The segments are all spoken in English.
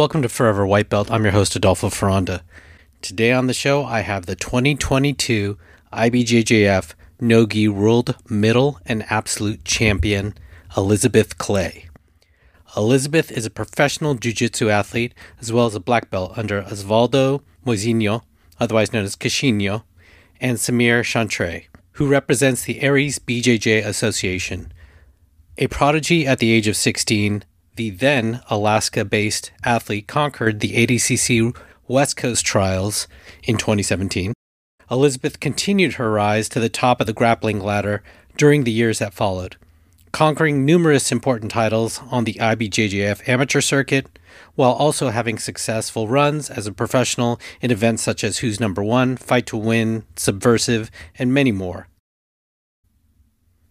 Welcome to Forever White Belt. I'm your host, Adolfo Ferranda. Today on the show, I have the 2022 IBJJF Nogi World Middle and Absolute Champion, Elizabeth Clay. Elizabeth is a professional jiu-jitsu athlete as well as a black belt under Osvaldo Moizinho, otherwise known as Queixinho, and Samir Chantre, who represents the Aries BJJ Association. A prodigy at the age of 16, the then Alaska based athlete conquered the ADCC West Coast Trials in 2017. Elizabeth continued her rise to the top of the grappling ladder during the years that followed, conquering numerous important titles on the IBJJF amateur circuit, while also having successful runs as a professional in events such as Who's Number One, Fight to Win, Subversive, and many more.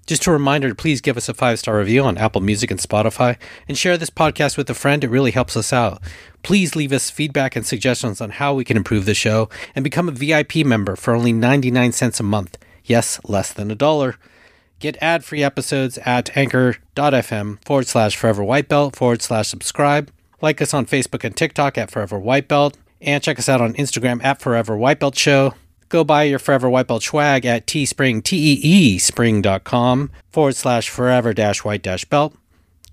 Just a reminder to please give us a five star review on Apple Music and Spotify and share this podcast with a friend. It really helps us out. Please leave us feedback and suggestions on how we can improve the show and become a VIP member for only 99 cents a month. Yes, less than a dollar. Get ad free episodes at anchor.fm forward slash forever white belt forward slash subscribe. Like us on Facebook and TikTok at Forever White Belt. And check us out on Instagram at Forever White Belt Show. Go buy your Forever White Belt swag at teespring, T-E-E spring.com forward slash forever dash white dash belt.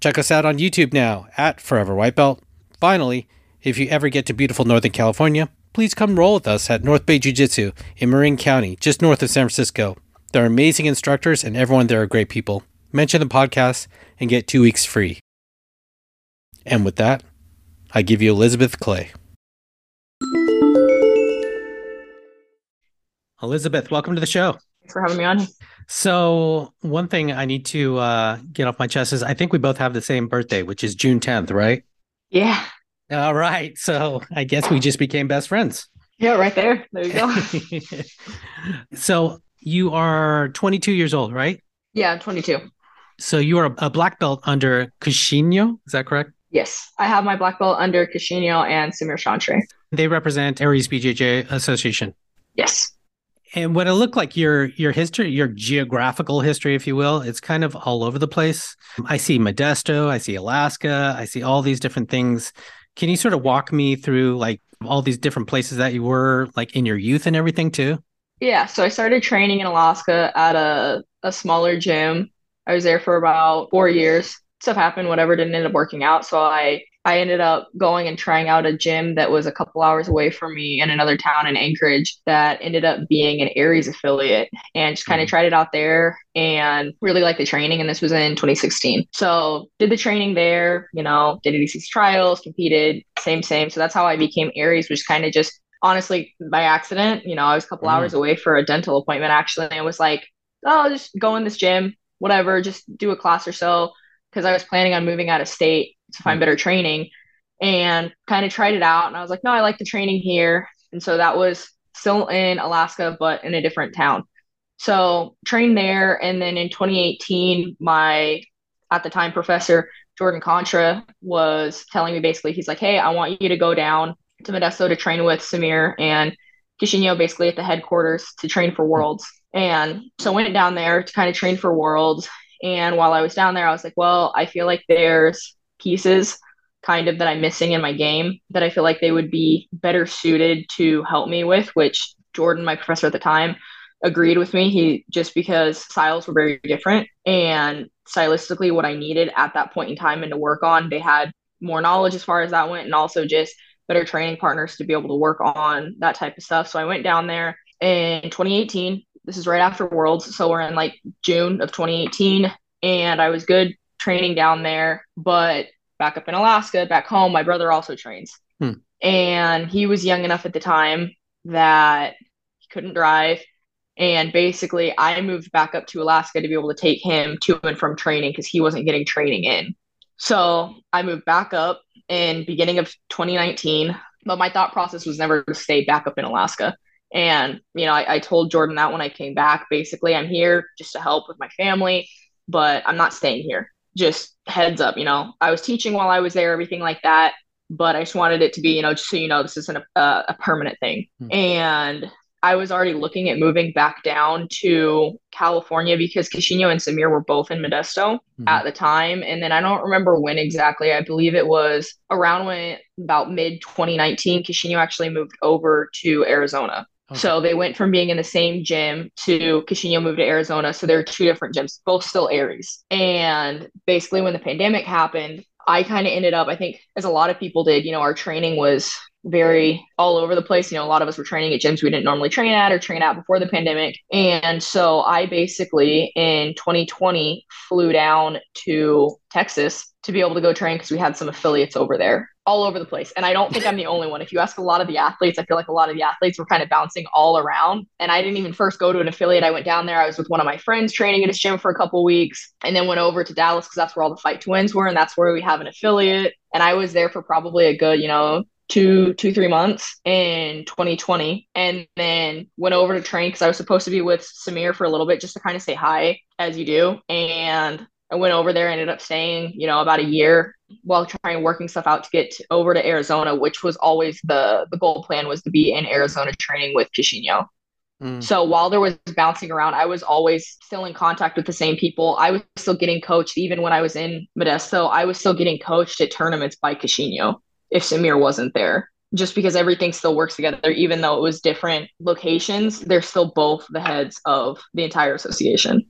Check us out on YouTube now at Forever White Belt. Finally, if you ever get to beautiful Northern California, please come roll with us at North Bay Jiu Jitsu in Marin County, just north of San Francisco. They're amazing instructors and everyone there are great people. Mention the podcast and get two weeks free. And with that, I give you Elizabeth Clay. Elizabeth, welcome to the show. Thanks for having me on. So, one thing I need to uh, get off my chest is I think we both have the same birthday, which is June 10th, right? Yeah. All right. So, I guess we just became best friends. Yeah, right there. There you go. so, you are 22 years old, right? Yeah, 22. So, you are a black belt under Queixinho, is that correct? Yes. I have my black belt under Queixinho and Samir Chantre. They represent Aries BJJ Association. Yes and what it looked like your your history your geographical history if you will it's kind of all over the place. I see modesto i see alaska i see all these different things. Can you sort of walk me through like all these different places that you were like in your youth and everything too? Yeah so i started training in alaska at a, a smaller gym. I was there for about four years. Stuff happened whatever didn't end up working out so i I ended up going and trying out a gym that was a couple hours away from me in another town in Anchorage that ended up being an Aries affiliate and just kind of mm-hmm. tried it out there and really liked the training. And this was in 2016. So did the training there, you know, did ADCC trials, competed, same, same. So that's how I became Aries, which kind of just honestly by accident, you know, I was a couple mm. hours away for a dental appointment actually and was like, oh, just go in this gym, whatever, just do a class or so. Cause I was planning on moving out of state to find better training and kind of tried it out. And I was like, no, I like the training here. And so that was still in Alaska, but in a different town. So trained there. And then in 2018, my at the time professor, Jordan Contra, was telling me basically, he's like, hey, I want you to go down to Modesto to train with Samir and Queixinho basically at the headquarters to train for Worlds. And so went down there to kind of train for Worlds. And while I was down there, I was like, well, I feel like there's pieces kind of that I'm missing in my game that I feel like they would be better suited to help me with, which Jordan, my professor at the time, agreed with me. He just because styles were very different and stylistically what I needed at that point in time and to work on, they had more knowledge as far as that went and also just better training partners to be able to work on that type of stuff. So I went down there in 2018. This is right after Worlds. So we're in like June of 2018 and I was good training down there, but back up in Alaska, back home, my brother also trains. Hmm. And he was young enough at the time that he couldn't drive. And basically, I moved back up to Alaska to be able to take him to and from training because he wasn't getting training in. So I moved back up in beginning of 2019, but my thought process was never to stay back up in Alaska. And, you know, I, I told Jordan that when I came back, basically, I'm here just to help with my family, but I'm not staying here just heads up, you know, I was teaching while I was there, everything like that. But I just wanted it to be, you know, just so you know, this isn't a, a permanent thing. Hmm. And I was already looking at moving back down to California because Queixinho and Samir were both in Modesto mm-hmm. at the time. And then I don't remember when exactly. I believe it was around when about mid 2019, Queixinho actually moved over to Arizona. Okay. So they went from being in the same gym to Queixinho moved to Arizona. So there are two different gyms, both still Aries. And basically, when the pandemic happened, I kind of ended up, I think, as a lot of people did, you know, our training was very all over the place. You know, a lot of us were training at gyms we didn't normally train at or train at before the pandemic. And so I basically in 2020 flew down to Texas to be able to go train because we had some affiliates over there all over the place. And I don't think I'm the only one. If you ask a lot of the athletes, I feel like a lot of the athletes were kind of bouncing all around. And I didn't even first go to an affiliate. I went down there. I was with one of my friends training at his gym for a couple weeks and then went over to Dallas because that's where all the Fight to Wins were. And that's where we have an affiliate. And I was there for probably a good, you know, two two three months in 2020 and then went over to train because i was supposed to be with samir for a little bit just to kind of say hi as you do and i went over there ended up staying you know about a year while trying working stuff out to get over to arizona which was always the the goal plan was to be in arizona training with Queixinho. Mm. So while there was bouncing around, I was always still in contact with the same people. I was still getting coached, even when I was in Modesto. I was still getting coached at tournaments by Queixinho if Samir wasn't there. Just because everything still works together, even though it was different locations, they're still both the heads of the entire association.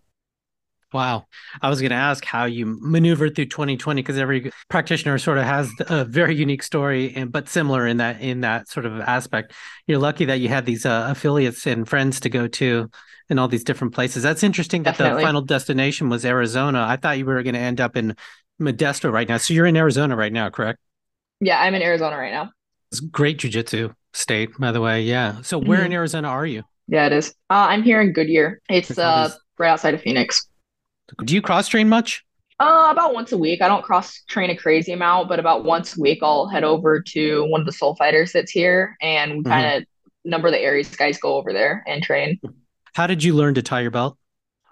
Wow. I was going to ask how you maneuvered through 2020 because every practitioner sort of has a very unique story and but similar in that in that sort of aspect. You're lucky that you had these uh, affiliates and friends to go to in all these different places. That's interesting that Definitely. the final destination was Arizona. I thought you were going to end up in Modesto right now. So you're in Arizona right now, correct? Yeah, I'm in Arizona right now. It's great jujitsu state, by the way. Yeah. So where mm-hmm. in Arizona are you? Yeah, it is. Uh, I'm here in Goodyear. It's uh, right outside of Phoenix. Do you cross train much? Uh, about once a week. I don't cross train a crazy amount, but about once a week, I'll head over to one of the Soul Fighters that's here, and we mm-hmm. kind of number the Aries guys go over there and train. How did you learn to tie your belt?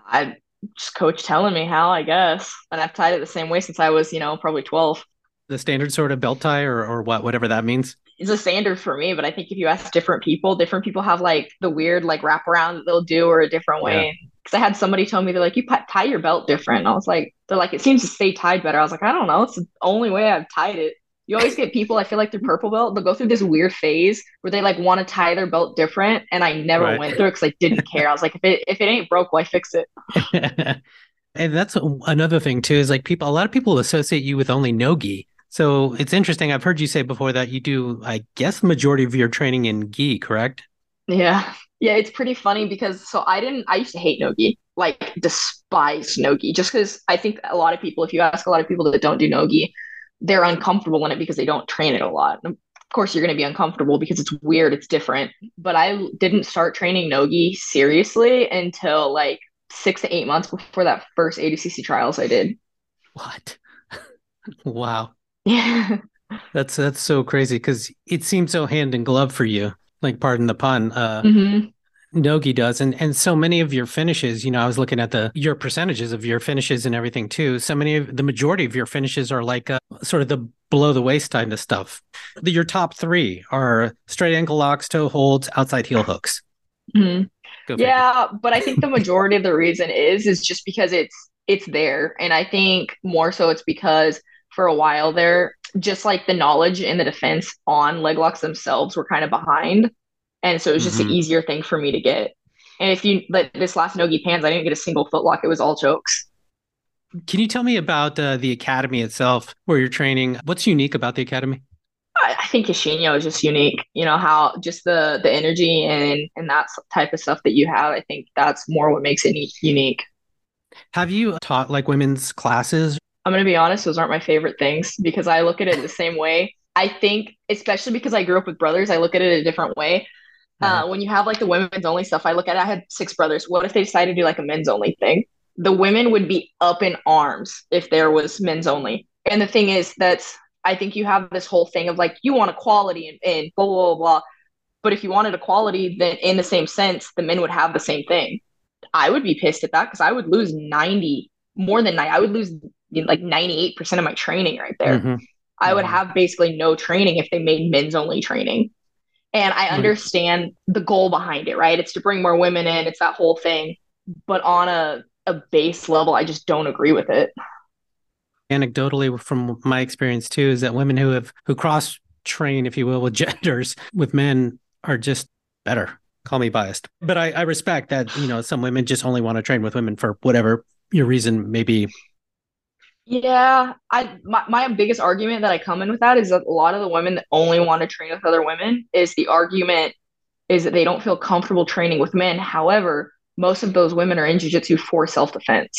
I just coach telling me how, I guess, and I've tied it the same way since I was, you know, probably twelve the standard sort of belt tie or, or what whatever that means? It's a standard for me but i think if you ask different people different people have like the weird like wraparound that they'll do or a different way. Because yeah. i had somebody tell me they're like you tie your belt different. And i was like they're like it seems to stay tied better. I was like i don't know. It's the only way i've tied it. You always get people i feel like they're purple belt they'll go through this weird phase where they like want to tie their belt different and i never right. went through it because i didn't care. I was like if it if it ain't broke why fix it? And that's another thing too is like people a lot of people associate you with only nogi so it's interesting. I've heard you say before that you do, I guess, the majority of your training in gi, correct? Yeah. Yeah, it's pretty funny because so I didn't I used to hate nogi, like despise nogi, just because I think a lot of people, if you ask a lot of people that don't do nogi, they're uncomfortable in it because they don't train it a lot. Of course, you're going to be uncomfortable because it's weird, it's different. But I didn't start training nogi seriously until like six to eight months before that first ADCC trials I did. What? wow. Yeah. That's that's so crazy because it seems so hand in glove for you. Like, pardon the pun. Uh, mm-hmm. Nogi does, and and so many of your finishes. You know, I was looking at the your percentages of your finishes and everything too. So many of the majority of your finishes are like uh, sort of the below the waist kind of stuff. The, your top three are straight ankle locks, toe holds, outside heel hooks. Mm-hmm. Yeah, but I think the majority of the reason is is just because it's it's there, and I think more so it's because for a while there, just like the knowledge and the defense on leg locks themselves were kind of behind. And so it was just mm-hmm. an easier thing for me to get. And if you like this last Nogi Pans, I didn't get a single foot lock. It was all chokes. Can you tell me about uh, the academy itself, where you're training? What's unique about the academy? I, I think Queixinho is just unique. You know how just the the energy and and that type of stuff that you have. I think that's more what makes it unique. Have you taught like women's classes I'm going to be honest, those aren't my favorite things because I look at it the same way. I think, especially because I grew up with brothers, I look at it a different way. Uh, when you have like the women's only stuff, I look at it, I had six brothers. What if they decided to do like a men's only thing? The women would be up in arms if there was men's only. And the thing is, that I think you have this whole thing of like, you want equality and, and blah, blah, blah, blah. But if you wanted equality, then in the same sense, the men would have the same thing. I would be pissed at that because I would lose 90, more than 90. I would lose like 98% of my training right there. Mm-hmm. I would have basically no training if they made men's only training. And I understand the goal behind it, right? It's to bring more women in, it's that whole thing. But on a, a base level, I just don't agree with it. Anecdotally, from my experience too, is that women who have who cross train, if you will, with genders with men are just better. Call me biased, but I, I respect that. You know, some women just only want to train with women for whatever your reason may be. Yeah, I my, my biggest argument that I come in with that is that a lot of the women that only want to train with other women is the argument is that they don't feel comfortable training with men. However, most of those women are in jiu-jitsu for self-defense.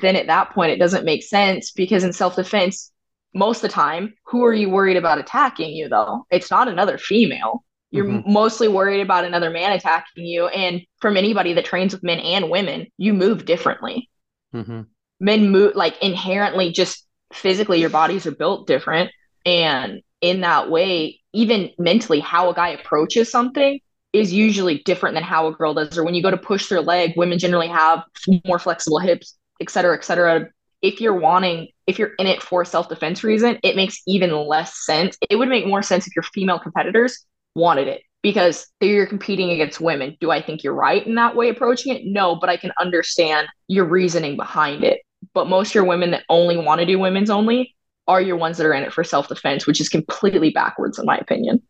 Then at that point it doesn't make sense because in self-defense, most of the time, who are you worried about attacking you though? It's not another female. You're mm-hmm. mostly worried about another man attacking you. And from anybody that trains with men and women, you move differently. Mm-hmm men move like inherently just physically your bodies are built different. And in that way even mentally how a guy approaches something is usually different than how a girl does. Or when you go to push their leg women generally have more flexible hips et cetera et cetera. If you're wanting if you're in it for self-defense reason it makes even less sense. It would make more sense if your female competitors wanted it because you're competing against women. Do i think you're right in that way approaching it? No but i can understand your reasoning behind it but most your women that only want to do women's only are your ones that are in it for self defense, which is completely backwards, in my opinion.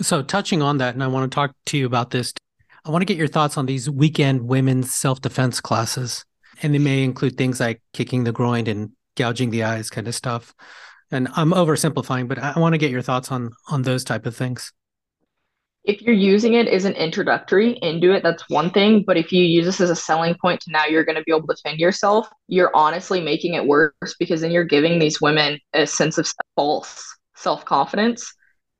So, touching on that, and I want to talk to you about this, I want to get your thoughts on these weekend women's self defense classes. And they may include things like kicking the groin and gouging the eyes kind of stuff. And I'm oversimplifying, but I want to get your thoughts on on those type of things if you're using it as an introductory into it, that's one thing. But if you use this as a selling point to now you're going to be able to defend yourself, you're honestly making it worse because then you're giving these women a sense of false self confidence.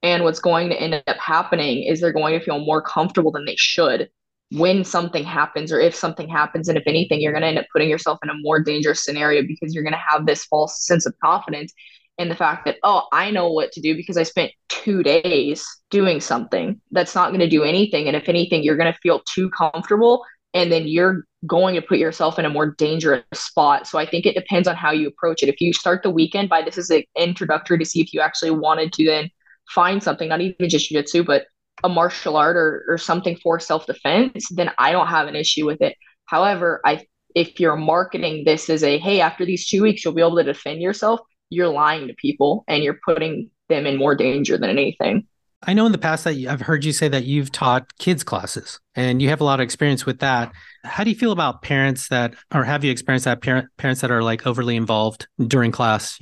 And what's going to end up happening is they're going to feel more comfortable than they should when something happens or if something happens. And if anything, you're going to end up putting yourself in a more dangerous scenario because you're going to have this false sense of confidence and the fact that oh i know what to do because i spent two days doing something that's not going to do anything. And if anything you're going to feel too comfortable and then you're going to put yourself in a more dangerous spot. So i think it depends on how you approach it. If you start the weekend by this is an introductory to see if you actually wanted to then find something not even just jiu-jitsu but a martial art or, or something for self-defense then i don't have an issue with it. However i if you're marketing this as a hey after these two weeks you'll be able to defend yourself you're lying to people and you're putting them in more danger than anything. I know in the past that I've heard you say that you've taught kids classes and you have a lot of experience with that. How do you feel about parents that, or have you experienced that parent, parents that are like overly involved during class?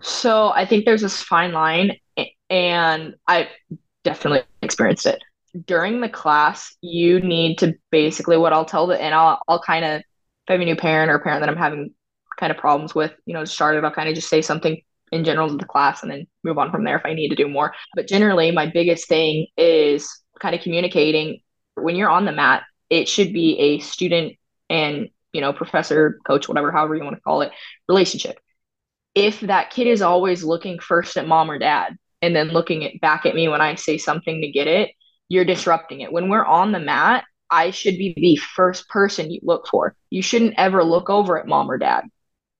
So I think there's this fine line, and I definitely experienced it during the class. You need to basically what I'll tell the, and I'll I'll kind of if I have a new parent or a parent that I'm having kind of problems with, you know, started, I'll kind of just say something in general to the class and then move on from there if I need to do more. But generally, my biggest thing is kind of communicating. When you're on the mat, it should be a student and, you know, professor, coach, whatever, however you want to call it, relationship. If that kid is always looking first at mom or dad and then looking at, back at me when I say something to get it, you're disrupting it. When we're on the mat, I should be the first person you look for. You shouldn't ever look over at mom or dad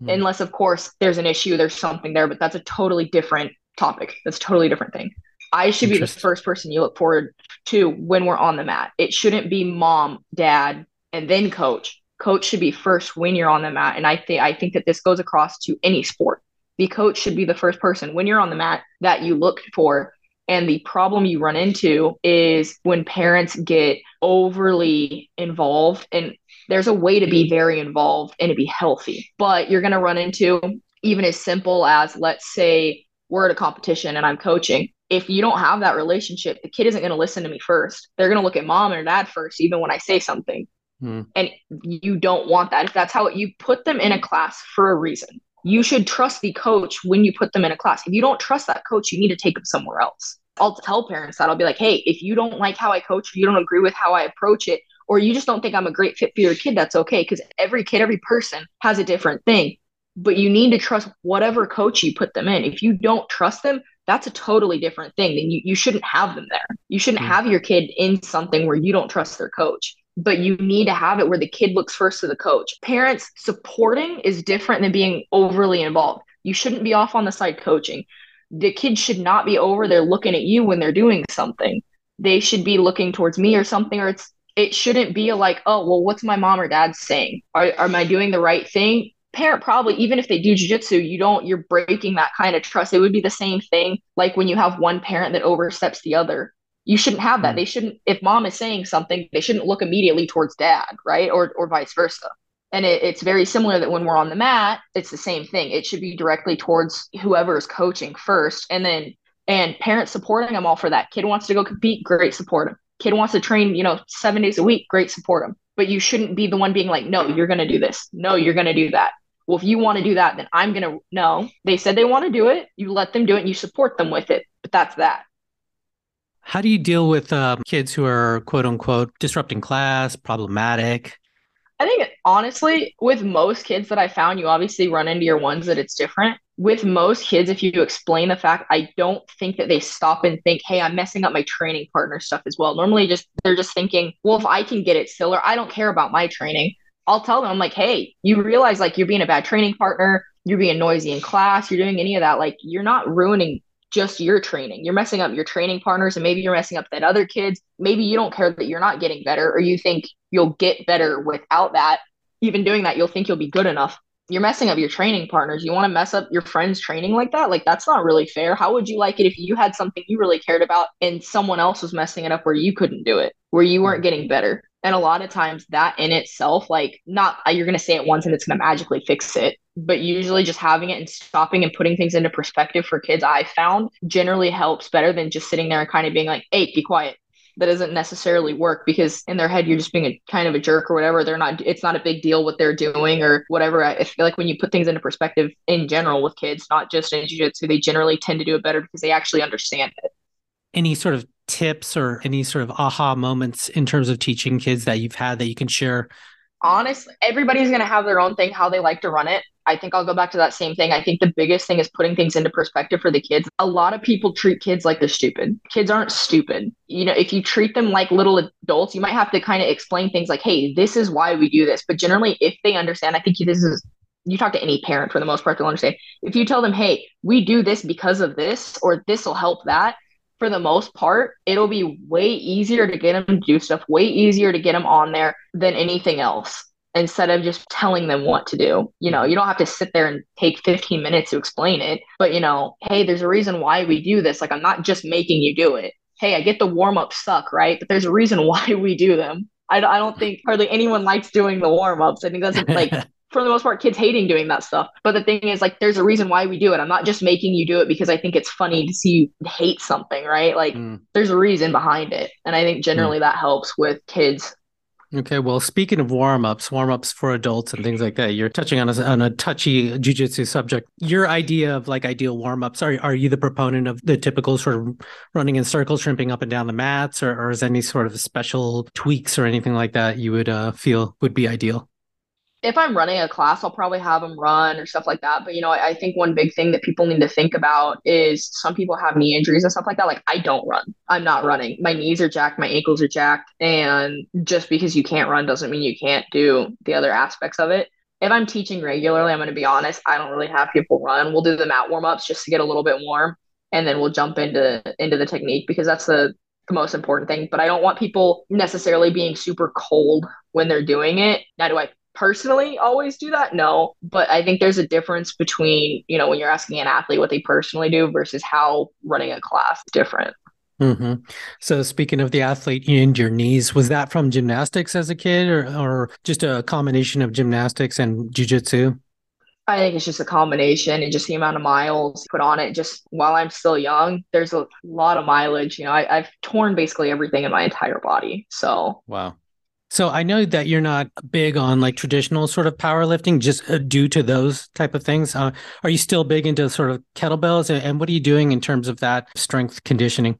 mm. unless of course there's an issue, there's something there, but that's a totally different topic. That's a totally different thing. I should be the first person you look forward to when we're on the mat. It shouldn't be mom, dad, and then coach. Coach should be first when you're on the mat. And I think I think that this goes across to any sport. The coach should be the first person when you're on the mat that you look for. And the problem you run into is when parents get overly involved and there's a way to be very involved and to be healthy. But you're going to run into even as simple as, let's say, we're at a competition and I'm coaching. If you don't have that relationship, the kid isn't going to listen to me first. They're going to look at mom or dad first, even when I say something. Hmm. And you don't want that. If that's how it, you put them in a class for a reason, you should trust the coach when you put them in a class. If you don't trust that coach, you need to take them somewhere else. I'll tell parents that I'll be like, hey, if you don't like how I coach, you don't agree with how I approach it, or you just don't think I'm a great fit for your kid, that's okay. Because every kid, every person has a different thing. But you need to trust whatever coach you put them in. If you don't trust them, that's a totally different thing. Then you, you shouldn't have them there. You shouldn't mm-hmm. have your kid in something where you don't trust their coach. But you need to have it where the kid looks first to the coach. Parents supporting is different than being overly involved. You shouldn't be off on the side coaching. The kid should not be over there looking at you when they're doing something they should be looking towards me or something, or it's it shouldn't be like, oh, well, what's my mom or dad saying? Are, am I doing the right thing? Parent probably, even if they do jujitsu, you don't, you're breaking that kind of trust. It would be the same thing like when you have one parent that oversteps the other. You shouldn't have that. Mm. They shouldn't, if mom is saying something, they shouldn't look immediately towards dad, right? Or, or vice versa. And it, it's very similar that when we're on the mat, it's the same thing. It should be directly towards whoever is coaching first. And then, and parents supporting, I'm all for that. Kid wants to go compete, great, support him kid wants to train, you know, seven days a week, great, support them. But you shouldn't be the one being like, no, you're going to do this. No, you're going to do that. Well, if you want to do that, then I'm going to, no. They said they want to do it. You let them do it and you support them with it. But that's that. How do you deal with uh, kids who are quote unquote disrupting class, problematic? I think honestly, with most kids that I found, you obviously run into your ones that it's different. With most kids, if you explain the fact, I don't think that they stop and think, hey, I'm messing up my training partner stuff as well. Normally, just they're just thinking, well, if I can get it still, or I don't care about my training. I'll tell them, I'm like, hey, you realize like you're being a bad training partner, you're being noisy in class, you're doing any of that. Like, you're not ruining just your training. You're messing up your training partners and maybe you're messing up that other kids. Maybe you don't care that you're not getting better or you think you'll get better without that. Even doing that, you'll think you'll be good enough. You're messing up your training partners. You want to mess up your friends' training like that? Like, that's not really fair. How would you like it if you had something you really cared about and someone else was messing it up where you couldn't do it, where you weren't getting better? And a lot of times that in itself, like not uh, you're gonna say it once and it's gonna magically fix it, but usually just having it and stopping and putting things into perspective for kids I found generally helps better than just sitting there and kind of being like, hey, be quiet. That doesn't necessarily work because in their head you're just being a kind of a jerk or whatever. They're not it's not a big deal what they're doing or whatever. I feel like when you put things into perspective in general with kids, not just in jiu-jitsu, they generally tend to do it better because they actually understand it. Any sort of tips or any sort of aha moments in terms of teaching kids that you've had that you can share? Honestly, everybody's going to have their own thing, how they like to run it. I think I'll go back to that same thing. I think the biggest thing is putting things into perspective for the kids. A lot of people treat kids like they're stupid. Kids aren't stupid. You know, if you treat them like little adults, you might have to kind of explain things like, hey, this is why we do this. But generally, if they understand, I think this is you talk to any parent for the most part, they'll understand. If you tell them, hey, we do this because of this, or this will help that, for the most part, it'll be way easier to get them to do stuff, way easier to get them on there than anything else instead of just telling them what to do. You know, you don't have to sit there and take 15 minutes to explain it, but you know, hey, there's a reason why we do this. Like, I'm not just making you do it. Hey, I get the warm ups suck, right? But there's a reason why we do them. I, I don't think hardly anyone likes doing the warm ups. I think that's like for the most part, kids hating doing that stuff. But the thing is, like, there's a reason why we do it. I'm not just making you do it because I think it's funny to see you hate something, right? Like, mm. there's a reason behind it. And I think generally mm. that helps with kids. Okay, well, speaking of warm ups, warm ups for adults and things like that, you're touching on a, on a touchy jujitsu subject. Your idea of like ideal warm ups, are, are you the proponent of the typical sort of running in circles, shrimping up and down the mats, or, or is any sort of special tweaks or anything like that you would uh, feel would be ideal? If I'm running a class, I'll probably have them run or stuff like that. But you know, I, I, think one big thing that people need to think about is some people have knee injuries and stuff like that. Like I don't run. I'm not running. My knees are jacked, my ankles are jacked, and just because you can't run doesn't mean you can't do the other aspects of it. If I'm teaching regularly, I'm going to be honest. I don't really have people run. We'll do the mat warm ups just to get a little bit warm, and then we'll jump into into the technique because that's the the most important thing. But I don't want people necessarily being super cold when they're doing it. Now, do I personally always do that? No. But I think there's a difference between, you know, when you're asking an athlete what they personally do versus how running a class is different. Mm-hmm. So, speaking of the athlete and your knees, was that from gymnastics as a kid or, or just a combination of gymnastics and jujitsu? I think it's just a combination and just the amount of miles put on it. Just while I'm still young, there's a lot of mileage. You know, I, I've torn basically everything in my entire body. So, wow. So I know that you're not big on like traditional sort of powerlifting, just uh, due to those type of things. Uh, are you still big into sort of kettlebells, and what are you doing in terms of that strength conditioning?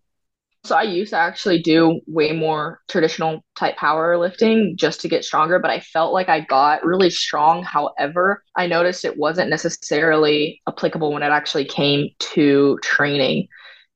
So I used to actually do way more traditional type powerlifting just to get stronger, but I felt like I got really strong. However, I noticed it wasn't necessarily applicable when it actually came to training.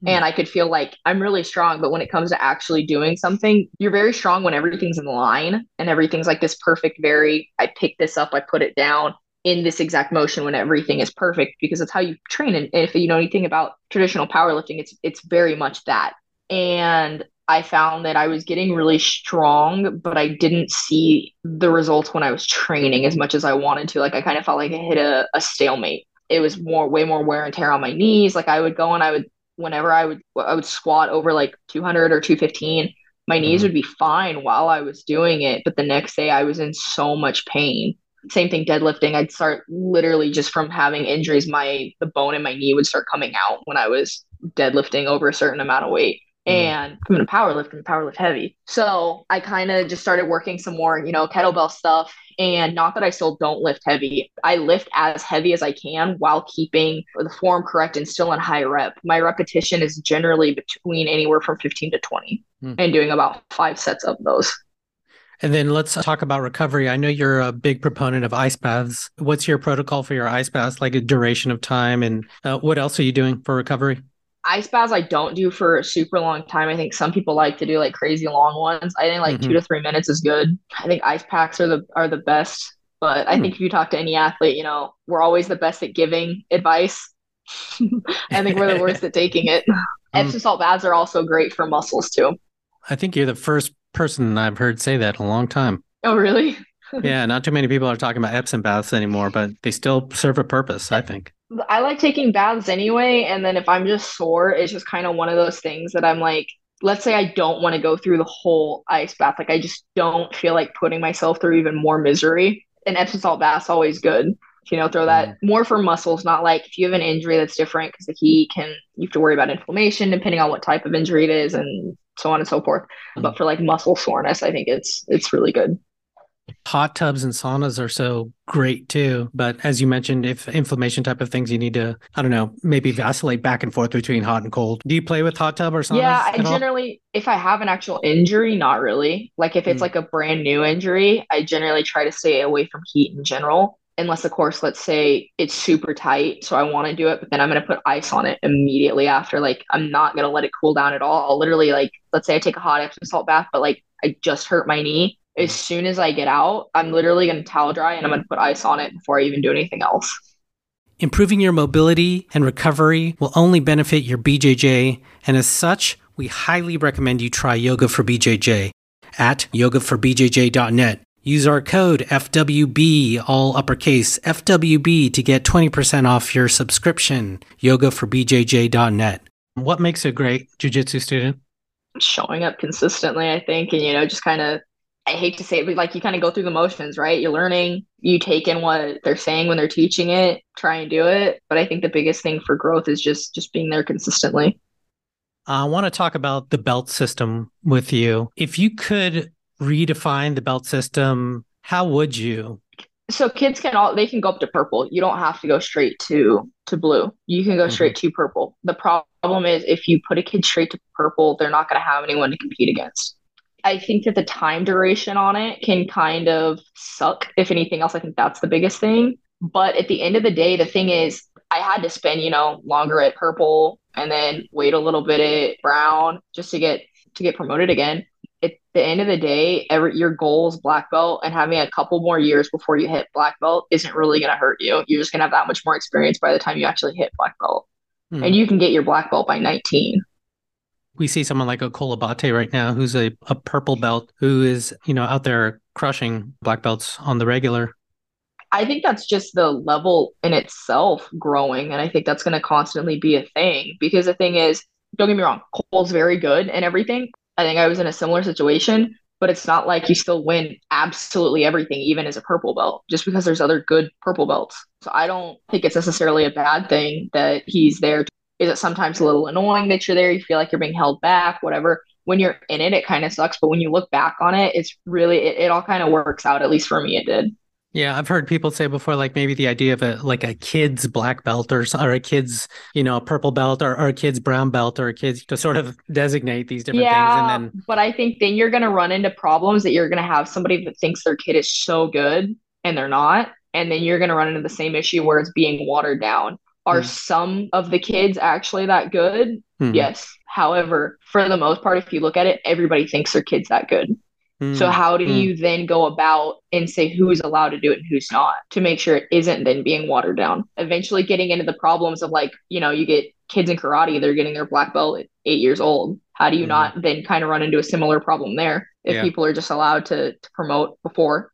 And mm. I could feel like I'm really strong, but when it comes to actually doing something, you're very strong when everything's in line and everything's like this perfect, very, I pick this up, I put it down in this exact motion when everything is perfect because that's how you train. And if you know anything about traditional powerlifting, it's it's very much that. and I found that I was getting really strong, but I didn't see the results when I was training as much as I wanted to. Like I kind of felt like I hit a, a stalemate. It was more way more wear and tear on my knees. Like I would go and I would whenever I would I would squat over like 200 or 215, my knees mm-hmm. would be fine while I was doing it, but the next day I was in so much pain. Same thing deadlifting. I'd start literally just from having injuries, my the bone in my knee would start coming out when I was deadlifting over a certain amount of weight. Mm. and I'm gonna power lift and power lift heavy. So I kind of just started working some more, you know, kettlebell stuff. And not that I still don't lift heavy, I lift as heavy as I can while keeping the form correct and still in high rep. My repetition is generally between anywhere from 15 to 20 mm. and doing about five sets of those. And then let's talk about recovery. I know you're a big proponent of ice baths. What's your protocol for your ice baths, like a duration of time? And uh, what else are you doing for recovery? Ice baths I don't do for a super long time. I think some people like to do like crazy long ones. I think like mm-hmm. two to three minutes is good. I think ice packs are the are the best. But I mm. think if you talk to any athlete, you know, we're always the best at giving advice. I think we're the worst at taking it. Mm. Epsom salt baths are also great for muscles too. I think you're the first person I've heard say that in a long time. Oh, really? yeah, not too many people are talking about Epsom baths anymore, but they still serve a purpose, I think. I like taking baths anyway. And then if I'm just sore, it's just kind of one of those things that I'm like, let's say I don't want to go through the whole ice bath. Like I just don't feel like putting myself through even more misery. An Epsom salt bath's always good. You know, throw that mm. more for muscles, not like if you have an injury that's different because the heat can you have to worry about inflammation depending on what type of injury it is and so on and so forth. Mm. But for like muscle soreness, I think it's it's really good. Hot tubs and saunas are so great too. But as you mentioned, if inflammation type of things, you need to, I don't know, maybe vacillate back and forth between hot and cold. Do you play with hot tub or saunas? Yeah, I generally, all? if I have an actual injury, not really. Like if it's mm. like a brand new injury, I generally try to stay away from heat in general. Unless, of course, let's say it's super tight. So I want to do it, but then I'm going to put ice on it immediately after. Like, I'm not going to let it cool down at all. I'll literally, like, let's say I take a hot Epsom salt bath, but like I just hurt my knee as soon as I get out, I'm literally going to towel dry and I'm going to put ice on it before I even do anything else. Improving your mobility and recovery will only benefit your BJJ, and as such, we highly recommend you try Yoga for BJJ at yogaforbjj.net. Use our code FWB, all uppercase, FWB, to get 20% off your subscription. Yogaforbjj.net. What makes a great jujitsu student? Showing up consistently, I think, and, you know, just kind of I hate to say it, but like you kind of go through the motions, right? You're learning, you take in what they're saying when they're teaching it, try and do it. But I think the biggest thing for growth is just just being there consistently. I want to talk about the belt system with you. If you could redefine the belt system, how would you? So kids can all they can go up to purple. You don't have to go straight to to blue. You can go mm-hmm. straight to purple. The problem is if you put a kid straight to purple, they're not going to have anyone to compete against. I think that the time duration on it can kind of suck. If anything else, I think that's the biggest thing. But at the end of the day, the thing is, I had to spend, you know, longer at purple and then wait a little bit at brown just to get to get promoted again. At the end of the day, every your goal is black belt, and having a couple more years before you hit black belt isn't really going to hurt you. You're just going to have that much more experience by the time you actually hit black belt, hmm. and you can get your black belt by 19 we see someone like a Cole Abate right now, who's a, a purple belt, who is, you know, out there crushing black belts on the regular. I think that's just the level in itself growing. And I think that's going to constantly be a thing because the thing is, don't get me wrong, Cole's very good and everything. I think I was in a similar situation, but it's not like you still win absolutely everything, even as a purple belt, just because there's other good purple belts. So I don't think it's necessarily a bad thing that he's there is it sometimes a little annoying that you're there? You feel like you're being held back, whatever. When you're in it, it kind of sucks. But when you look back on it, it's really, it, it all kind of works out. At least for me, it did. Yeah, I've heard people say before, like maybe the idea of a like a kid's black belt or or a kid's you know purple belt or, or a kid's brown belt or a kid's to sort of designate these different yeah, things. And then, but I think then you're going to run into problems that you're going to have somebody that thinks their kid is so good and they're not, and then you're going to run into the same issue where it's being watered down. Are mm. some of the kids actually that good? Mm. Yes. However, for the most part, if you look at it, everybody thinks their kid's that good. Mm. So how do hmm. you then go about and say who's allowed to do it and who's not to make sure it isn't then being watered down? Eventually getting into the problems of like, you know, you get kids in karate, they're getting their black belt at eight years old. How do you mm-hmm. not then kind of run into a similar problem there if yeah. people are just allowed to, to promote before?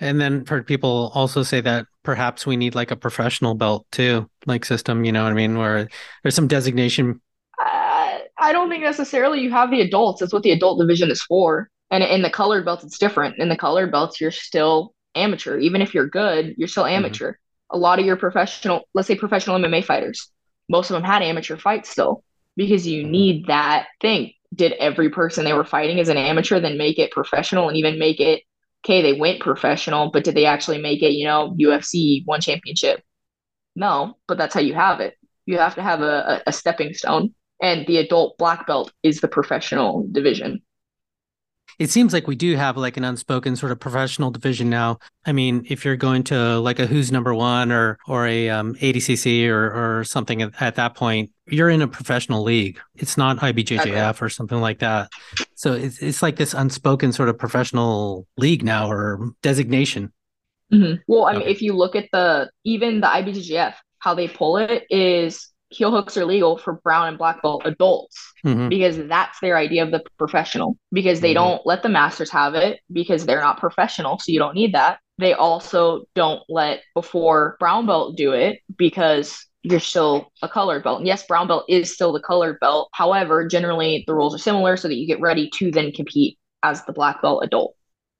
And then for people also say that perhaps we need like a professional belt too, like system, you know what I mean? Where there's some designation. Uh, I don't think necessarily you have the adults. That's what the adult division is for. And in the colored belts, it's different. In the colored belts, you're still amateur. Even if you're good, you're still mm-hmm. amateur. Mm-hmm. A lot of your professional, let's say professional MMA fighters, most of them had amateur fights still because you mm-hmm. need that thing. Did every person they were fighting as an amateur then make it professional and even make it okay, they went professional, but did they actually make it, you know, UFC one championship? No, but that's how you have it. You have to have a, a, stepping stone. And the adult black belt is the professional division it seems like we do have like an unspoken sort of professional division now. I mean, if you're going to like a Who's Number One or or a um, ADCC or or something at, at, that point, you're in a professional league. It's not IBJJF or something like that. So it's it's like this unspoken sort of professional league now or designation. Mm-hmm. Well, I mean, okay. if you look at the even the IBJJF, how they pull it is heel hooks are legal for brown and black belt adults mm-hmm. because that's their idea of the professional because they mm-hmm. don't let the masters have it because they're not professional so you don't need that. They also don't let before brown belt do it because you're still a colored belt. And yes brown belt is still the colored belt. However generally the rules are similar so that you get ready to then compete as the black belt adult.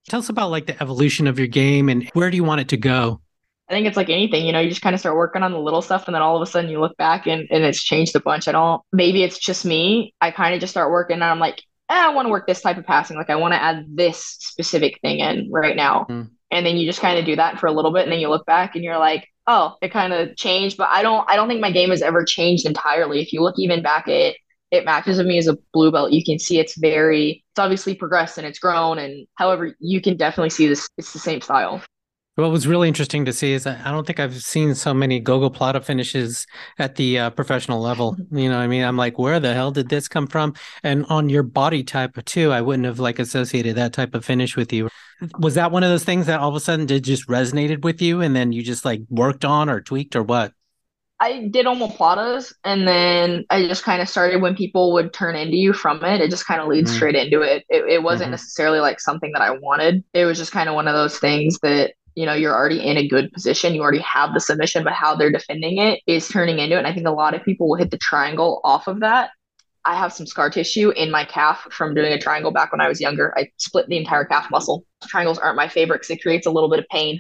Tell us about like the evolution of your game and where do you want it to go I think it's like anything, you know, you just kind of start working on the little stuff and then all of a sudden you look back and, and it's changed a bunch. I don't, maybe it's just me. I kind of just start working and I'm like, eh, I want to work this type of passing. Like I want to add this specific thing in right now. Mm. And then you just kind of do that for a little bit and then you look back and you're like, oh, it kind of changed. But I don't, I don't think my game has ever changed entirely. If you look even back at it matches with me as a blue belt. You can see it's very, it's obviously progressed and it's grown. And however, you can definitely see this, it's the same style. What was really interesting to see is that I don't think I've seen so many gogoplata finishes at the uh, professional level. You know, I mean, I'm like, where the hell did this come from? And on your body type too, I wouldn't have like associated that type of finish with you. Was that one of those things that all of a sudden did just resonated with you, and then you just like worked on or tweaked or what? I did omoplatas, and then I just kind of started when people would turn into you from it. It just kind of leads mm-hmm. straight into it. It, it wasn't mm-hmm. necessarily like something that I wanted. It was just kind of one of those things that you know you're already in a good position you already have the submission but how they're defending it is turning into it and i think a lot of people will hit the triangle off of that. I have some scar tissue in my calf from doing a triangle back when i was younger. I split the entire calf muscle. Triangles aren't my favorite because it creates a little bit of pain.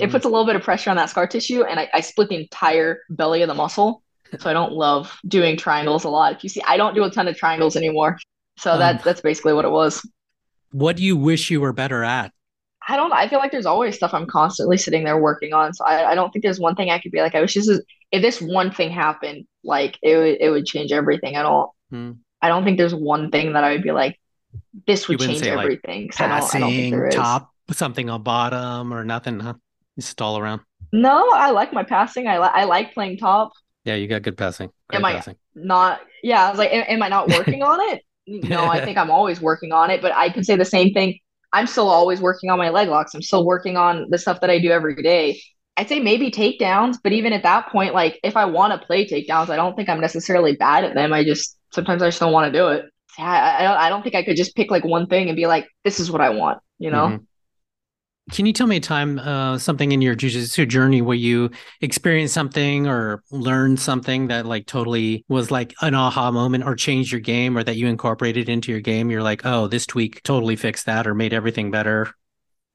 It mm. puts a little bit of pressure on that scar tissue and I, I split the entire belly of the muscle so i don't love doing triangles a lot. If you see i don't do a ton of triangles anymore so um, that that's basically what it was. What do you wish you were better at I don't I feel like there's always stuff I'm constantly sitting there working on. So I, I don't think there's one thing I could be like, I wish this is if this one thing happened, like it would it would change everything. I don't hmm. I don't think there's one thing that I would be like, this would change say, everything. Like, passing, I don't, I don't top, something on bottom or nothing, huh? Just all around. No, I like my passing. I like I like playing top. Yeah, you got good passing. Great am I passing. not? Yeah, I was like, am, am I not working on it? No, I think I'm always working on it. But I can say the same thing I'm still always working on my leg locks. I'm still working on the stuff that I do every day. I'd say maybe takedowns, but even at that point, like if I want to play takedowns, I don't think I'm necessarily bad at them. I just sometimes I just don't want to do it. I, I, don't think I could just pick like one thing and be like, this is what I want, you know? Mm-hmm. Can you tell me a time, uh, something in your jujitsu journey where you experienced something or learned something that like totally was like an aha moment or changed your game or that you incorporated into your game? You're like, oh, this tweak totally fixed that or made everything better.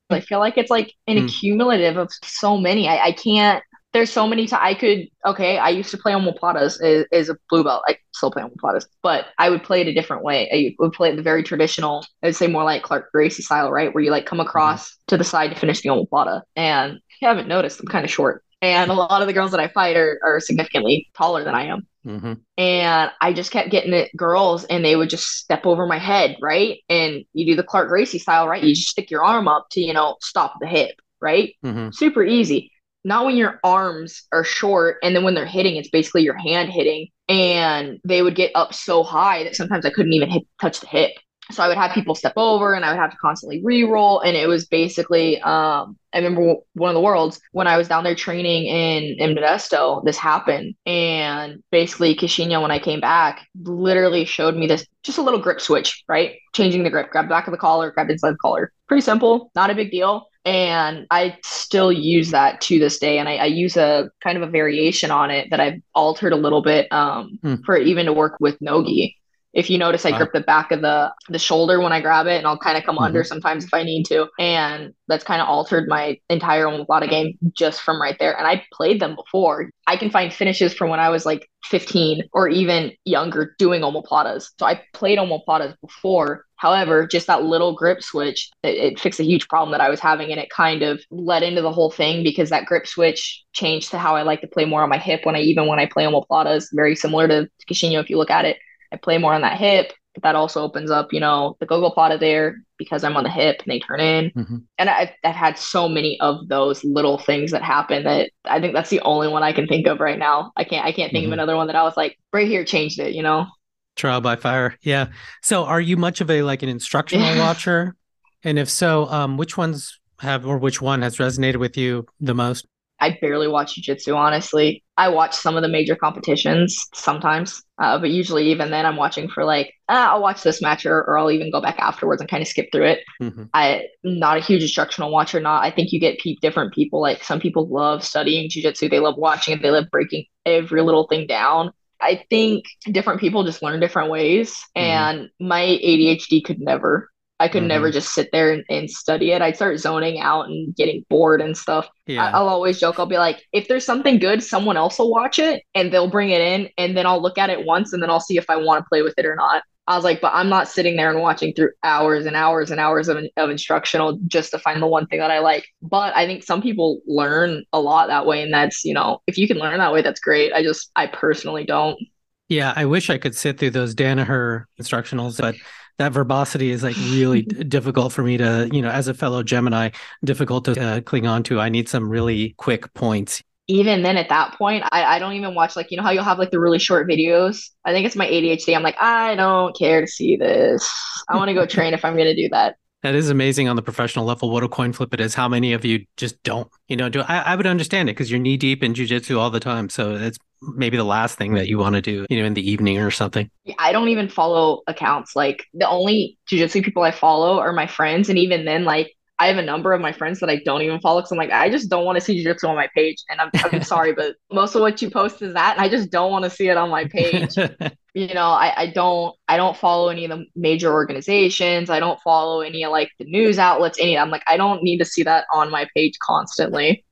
I feel like it's like an mm. accumulative of so many. I, I can't there's so many times I could okay, I used to play omoplatas as, as a blue belt. I still play omoplatas, but I would play it a different way. I would play it the very traditional, I would say more like Clark Gracie style, right? Where you like come across mm-hmm. to the side to finish the omoplata. And you haven't noticed, I'm kind of short. And a lot of the girls that I fight are, are significantly taller than I am. Mm-hmm. And I just kept getting it girls and they would just step over my head, right? And you do the Clark Gracie style, right? You just stick your arm up to, you know, stop the hip, right? Mm-hmm. Super easy not when your arms are short and then when they're hitting it's basically your hand hitting and they would get up so high that sometimes i couldn't even hit touch the hip so I would have people step over and I would have to constantly re-roll. And it was basically, um, I remember one of the worlds when I was down there training in, in Modesto, this happened. And basically, Queixinho, when I came back, literally showed me this just a little grip switch, right? Changing the grip, grab the back of the collar, grab inside the collar. Pretty simple, not a big deal. And I still use that to this day. And I, I use a kind of a variation on it that I've altered a little bit um, hmm. for even to work with Nogi. If you notice, I grip the back of the the shoulder when I grab it, and I'll kind of come mm-hmm. under sometimes if I need to. And that's kind of altered my entire omoplata game just from right there. And I played them before. I can find finishes from when I was like 15 or even younger doing omoplatas. So I played omoplatas before. However, just that little grip switch, it, it, fixed a huge problem that I was having. And it kind of led into the whole thing because that grip switch changed to how I like to play more on my hip when I even when I play omoplatas, very similar to Queixinho if you look at it. I play more on that hip, but that also opens up, you know, the gogoplata there because I'm on the hip and they turn in. Mm-hmm. And I've, I've had so many of those little things that happen that I think that's the only one I can think of right now. I can't I can't think mm-hmm. of another one that I was like right here changed it, you know. Trial by fire. Yeah. So are you much of a like an instructional watcher? And if so, um, which ones have or which one has resonated with you the most? I barely watch jiu-jitsu, honestly. I watch some of the major competitions sometimes, uh, but usually even then I'm watching for like, ah, I'll watch this match or, or I'll even go back afterwards and kind of skip through it. Mm-hmm. I'm not a huge instructional watcher. Not, I think you get pe- different people. Like some people love studying jiu-jitsu. They love watching it. They love breaking every little thing down. I think different people just learn different ways, mm-hmm. and my ADHD could never I could mm-hmm. never just sit there and, and, study it. I'd start zoning out and getting bored and stuff. Yeah. I, will always joke, I'll be like, if there's something good, someone else will watch it and they'll bring it in and then I'll look at it once and then I'll see if I want to play with it or not. I was like, but I'm not sitting there and watching through hours and hours and hours of, of instructional just to find the one thing that I like. But I think some people learn a lot that way. And that's, you know, if you can learn that way, that's great. I just, I personally don't. Yeah, I wish I could sit through those Danaher instructionals, but that verbosity is like really difficult for me to, you know, as a fellow Gemini, difficult to uh, cling on to. I need some really quick points. Even then, at that point, I, I don't even watch like you know how you'll have like the really short videos. I think it's my ADHD. I'm like, I don't care to see this. I want to go train if I'm going to do that. That is amazing on the professional level. What a coin flip it is. How many of you just don't, you know, do I, I would understand it because you're knee deep in jujitsu all the time. So it's maybe the last thing that you want to do, you know, in the evening or something. I don't even follow accounts. Like the only jujitsu people I follow are my friends. And even then, like I have a number of my friends that I don't even follow because I'm like, I just don't want to see jiu-jitsu on my page. And I'm, I'm sorry, but most of what you post is that, and I just don't want to see it on my page. you know, I, I don't I don't follow any of the major organizations. I don't follow any of like the news outlets, any I'm like, I don't need to see that on my page constantly.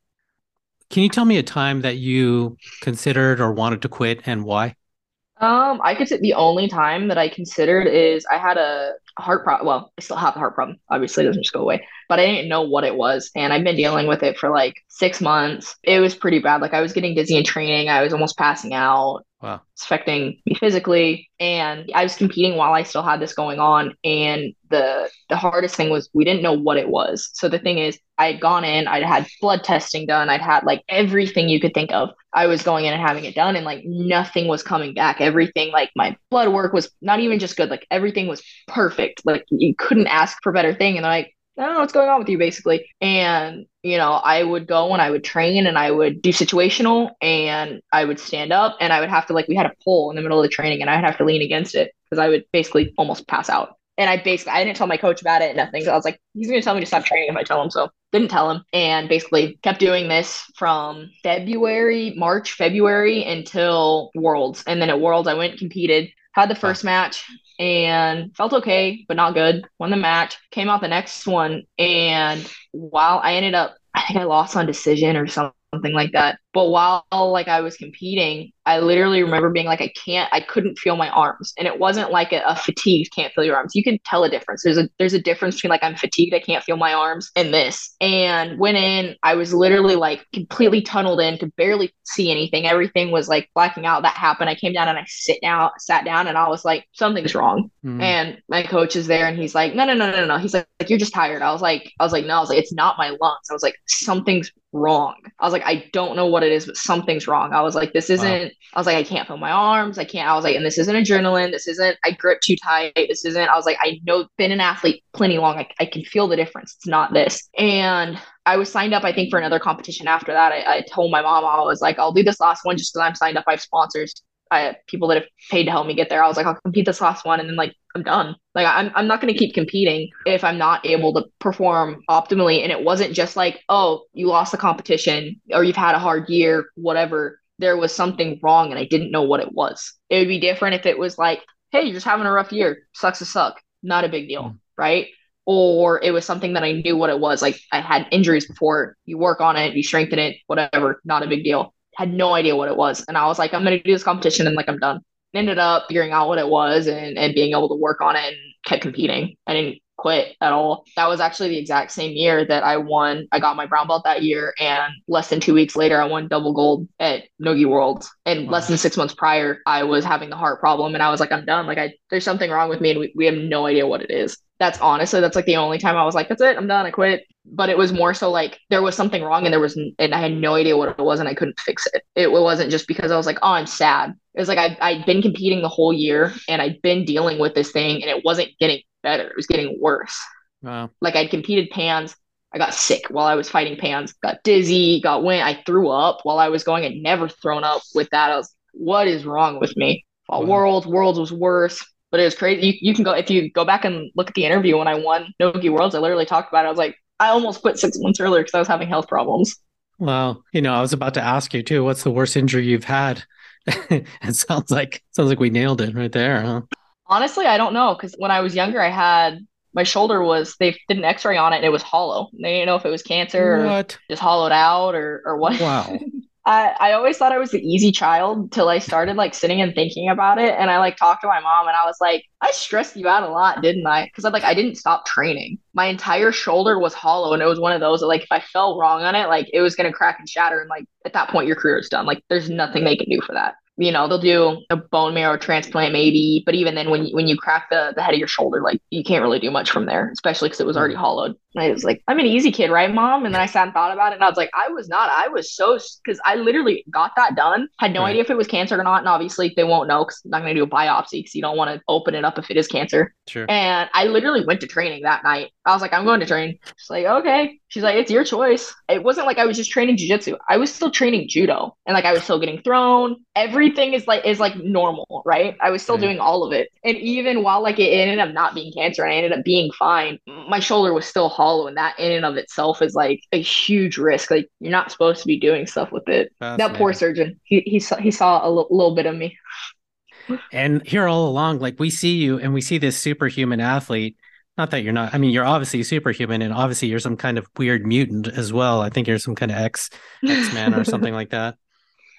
Can you tell me a time that you considered or wanted to quit and why? Um, I could say the only time that I considered is I had a heart problem. Well, I still have a heart problem. Obviously, it doesn't just go away, but I didn't know what it was. And I've been dealing with it for like six months. It was pretty bad. Like I was getting dizzy in training. I was almost passing out. Wow. It's affecting me physically. And I was competing while I still had this going on. And the the hardest thing was we didn't know what it was. So the thing is, I had gone in, I'd had blood testing done, I'd had like everything you could think of. I was going in and having it done, and like nothing was coming back. Everything, like my blood work was not even just good, like everything was perfect. Like you couldn't ask for better thing. And they're like, I don't know what's going on with you, basically. And, you know, I would go and I would train and I would do situational and I would stand up and I would have to, like, we had a pole in the middle of the training and I'd have to lean against it because I would basically almost pass out. And I basically, I didn't tell my coach about it, nothing. So I was like, he's going to tell me to stop training if I tell him. So didn't tell him. And basically kept doing this from February, March, February until Worlds. And then at Worlds, I went competed, had the first match, and felt okay, but not good. Won the match, came out the next one, and while I ended up, I think I lost on decision or something something like that. But while like I was competing, I literally remember being like, I can't, I couldn't feel my arms, and it wasn't like a, a fatigued can't feel your arms. You can tell a difference. There's a there's a difference between like I'm fatigued, I can't feel my arms, and this. And went in, I was literally like completely tunneled in, could barely see anything. Everything was like blacking out. That happened. I came down and I sit down, sat down, and I was like, something's wrong. Mm. And my coach is there, and he's like, no, no, no, no, no. He's like, you're just tired. I was like, I was like, no, I was like, it's not my lungs. I was like, something's wrong. I was like, I don't know what it is, but something's wrong. I was like, this isn't, wow. I was like, I can't feel my arms. I can't, I was like, and this isn't adrenaline. This isn't, I grip too tight. This isn't, I was like, I know, been an athlete plenty long. I, I can feel the difference. It's not this. And I was signed up, I think, for another competition after that. I, I told my mom, I was like, I'll do this last one just because I'm signed up. I have sponsors. I have people that have paid to help me get there. I was like, I'll compete this last one and then like I'm done. Like I'm I'm not gonna keep competing if I'm not able to perform optimally. And it wasn't just like, oh, you lost the competition or you've had a hard year, whatever. There was something wrong and I didn't know what it was. It would be different if it was like, hey, you're just having a rough year. Sucks to suck. Not a big deal. Mm. Right. Or it was something that I knew what it was. Like I had injuries before. You work on it, you strengthen it, whatever, not a big deal had no idea what it was. And I was like, I'm going to do this competition and like I'm done. Ended up figuring out what it was and, and being able to work on it and kept competing. I didn't quit at all. That was actually the exact same year that I won. I got my brown belt that year, and less than two weeks later, I won double gold at Nogi World. And wow. less than six months prior, I was having the heart problem, and I was like, I'm done. Like, I there's something wrong with me, and we, we have no idea what it is that's honestly that's like the only time I was like, that's it, I'm done, I quit. But it was more so like there was something wrong and there was and I had no idea what it was and I couldn't fix it. It wasn't just because I was like, oh, I'm sad. It was like I I'd been competing the whole year and I'd been dealing with this thing and it wasn't getting better. It was getting worse. Wow. Like I'd competed pans. I got sick while I was fighting pans, got dizzy, got went. I threw up while I was going. I'd never thrown up with that. I was, what is wrong with me? Wow. Worlds, Worlds was worse but it was crazy. You, you can go if you go back and look at the interview when I won Nogi Worlds. I literally talked about it. I was like, I almost quit six months earlier because I was having health problems. Well, you know, I was about to ask you too. What's the worst injury you've had? it sounds like sounds like we nailed it right there, huh? Honestly, I don't know because when I was younger, I had my shoulder was they did an X-ray on it and it was hollow. They didn't know if it was cancer what? or just hollowed out or or what. Wow. I, I always thought I was the easy child till I started like sitting and thinking about it. And I like talked to my mom and I was like, I stressed you out a lot, didn't I? Because I like I didn't stop training. My entire shoulder was hollow and it was one of those that like if I fell wrong on it, like it was gonna crack and shatter. And like at that point your career is done. Like there's nothing they can do for that you know they'll do a bone marrow transplant maybe but even then when you, when you crack the, the head of your shoulder like you can't really do much from there especially because it was already mm. hollowed and i was like i'm an easy kid right mom and then i sat and thought about it and i was like i was not i was so because i literally got that done had no right. idea if it was cancer or not and obviously they won't know because i'm not going to do a biopsy because you don't want to open it up if it is cancer sure. and i literally went to training that night i was like i'm going to train it's like okay she's like it's your choice it wasn't like i was just training jiu-jitsu i was still training judo and like i was still getting thrown everything is like is like normal, right? I was still mm. doing all of it. And even while like it ended up not being cancer and I ended up being fine, my shoulder was still hollow. And that in and of itself is like a huge risk. Like you're not supposed to be doing stuff with it. That poor surgeon. He he saw he saw a l- little bit of me. And here all along, like we see you and we see this superhuman athlete not that you're not i mean you're obviously superhuman and obviously you're some kind of weird mutant as well i think you're some kind of x x-man or something like that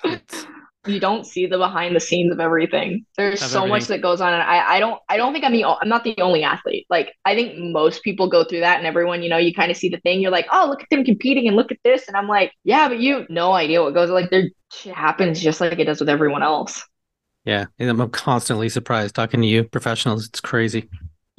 it's, you don't see the behind the scenes of everything. There's of so everything. much that goes on, and I, I don't I don't think I'm the I'm not the only athlete. Like I think most people go through that, and everyone you know you kind of see the thing. You're like, oh look at them competing, and look at this, and I'm like, yeah, but you no idea what goes like. There shit happens just like it does with everyone else. Yeah, I'm constantly surprised talking to you professionals. It's crazy.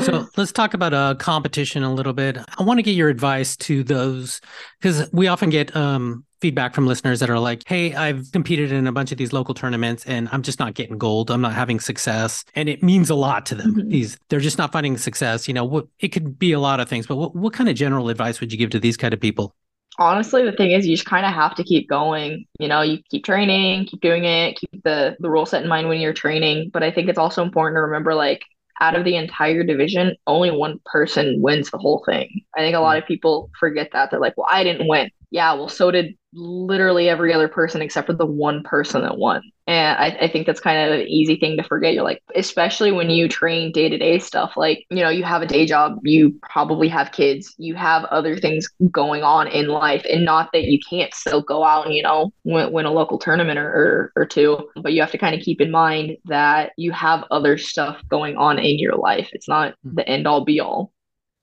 So let's talk about uh, competition a little bit. I want to get your advice to those because we often get um, feedback from listeners that are like, "Hey, I've competed in a bunch of these local tournaments and I'm just not getting gold. I'm not having success." And it means a lot to them. Mm-hmm. These they're just not finding success. You know, what it could be a lot of things, but what, what kind of general advice would you give to these kind of people? Honestly, the thing is you just kind of have to keep going. You know, you keep training, keep doing it, keep the the rule set in mind when you're training, but I think it's also important to remember like out of the entire division, only one person wins the whole thing. I think a lot mm. of people forget that. They're like, well, I didn't win. Yeah, well, so did literally every other person except for the one person that won. And I, I think that's kind of an easy thing to forget. You're like, especially when you train day to day stuff, like, you know, you have a day job, you probably have kids, you have other things going on in life. And not that you can't still go out and, you know, win, win a local tournament or, or, or two, but you have to kind of keep in mind that you have other stuff going on in your life. It's not hmm. the end all be all.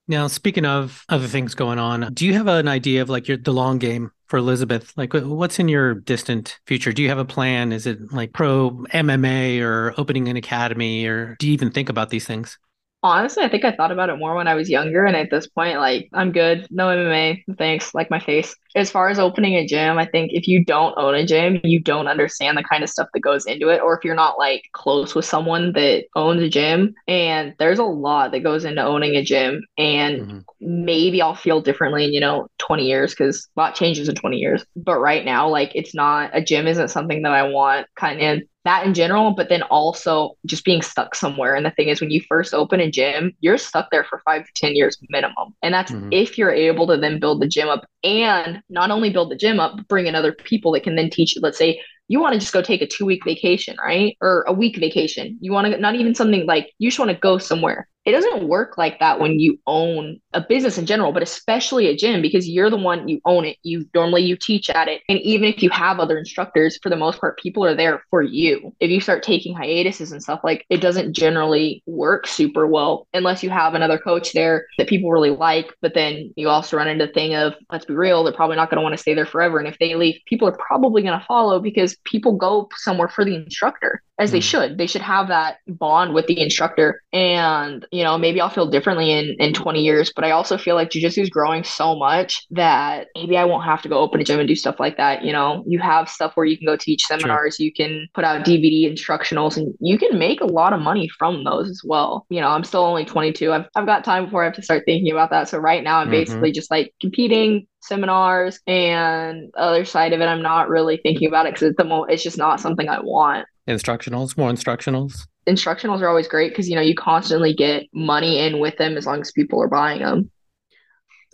Now, speaking of other things going on, do you have an idea of like your the long game for Elizabeth? Like, what's in your distant future? Do you have a plan? Is it like pro MMA or opening an academy, or do you even think about these things? Honestly, I think I thought about it more when I was younger. And at this point, like, I'm good. No MMA. Thanks. Like my face. As far as opening a gym, I think if you don't own a gym, you don't understand the kind of stuff that goes into it. Or if you're not like close with someone that owns a gym, and there's a lot that goes into owning a gym. And mm-hmm. maybe I'll feel differently in, you know, 20 years because a lot changes in 20 years. But right now, like, it's not a gym isn't something that I want kind of that in general, but then also just being stuck somewhere. And the thing is, when you first open a gym, you're stuck there for five to 10 years minimum. And that's mm-hmm. if you're able to then build the gym up and not only build the gym up, but bring in other people that can then teach you. Let's say you want to just go take a two week vacation, right? Or a week vacation. You want to, not even something like you just want to go somewhere it doesn't work like that when you own a business in general but especially a gym because you're the one you own it you normally you teach at it and even if you have other instructors for the most part people are there for you if you start taking hiatuses and stuff like it doesn't generally work super well unless you have another coach there that people really like but then you also run into the thing of let's be real they're probably not going to want to stay there forever and if they leave people are probably going to follow because people go somewhere for the instructor as they hmm. should. They should have that bond with the instructor. And, you know, maybe I'll feel differently in, in 20 years, but I also feel like jujitsu is growing so much that maybe I won't have to go open a gym and do stuff like that. You know, you have stuff where you can go teach seminars, you can put out DVD instructionals, and you can make a lot of money from those as well. You know, I'm still only 22. I've, I've got time before I have to start thinking about that. So right now I'm mm-hmm. basically just like competing, seminars and other side of it i'm not really thinking about it because it's the mo- it's just not something i want instructionals more instructionals instructionals are always great because you know you constantly get money in with them as long as people are buying them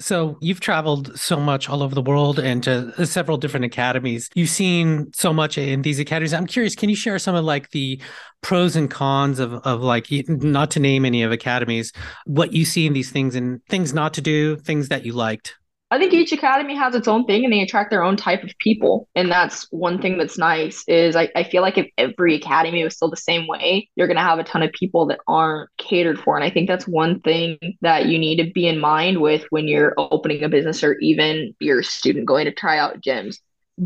so you've traveled so much all over the world and to uh, several different academies. You've seen so much in these academies. I'm curious, can you share some of like the pros and cons of of like not to name any of academies, what you see in these things and things not to do, things that you liked? I think each academy has its own thing and they attract their own type of people. And that's one thing that's nice is I, I feel like if every academy was still the same way, you're gonna have a ton of people that aren't catered for. And I think that's one thing that you need to be in mind with when you're opening a business or even you're student going to try out gyms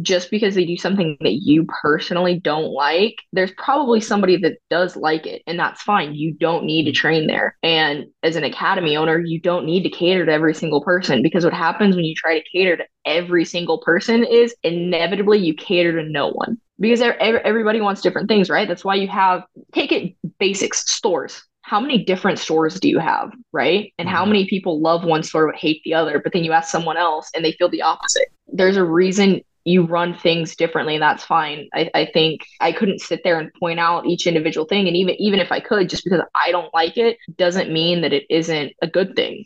just because they do something that you personally don't like, there's probably somebody that does like it, and that's fine. You don't need to train there. And as an academy owner, you don't need to cater to every single person because what happens when you try to cater to every single person is inevitably you cater to no one because everybody wants different things, right? That's why you have take it basics stores how many different stores do you have, right? And how mm-hmm. many people love one store but hate the other? But then you ask someone else and they feel the opposite. There's a reason you run things differently and that's fine. I, I think i couldn't sit there and point out each individual thing and even even if i could just because i don't like it doesn't mean that it isn't a good thing.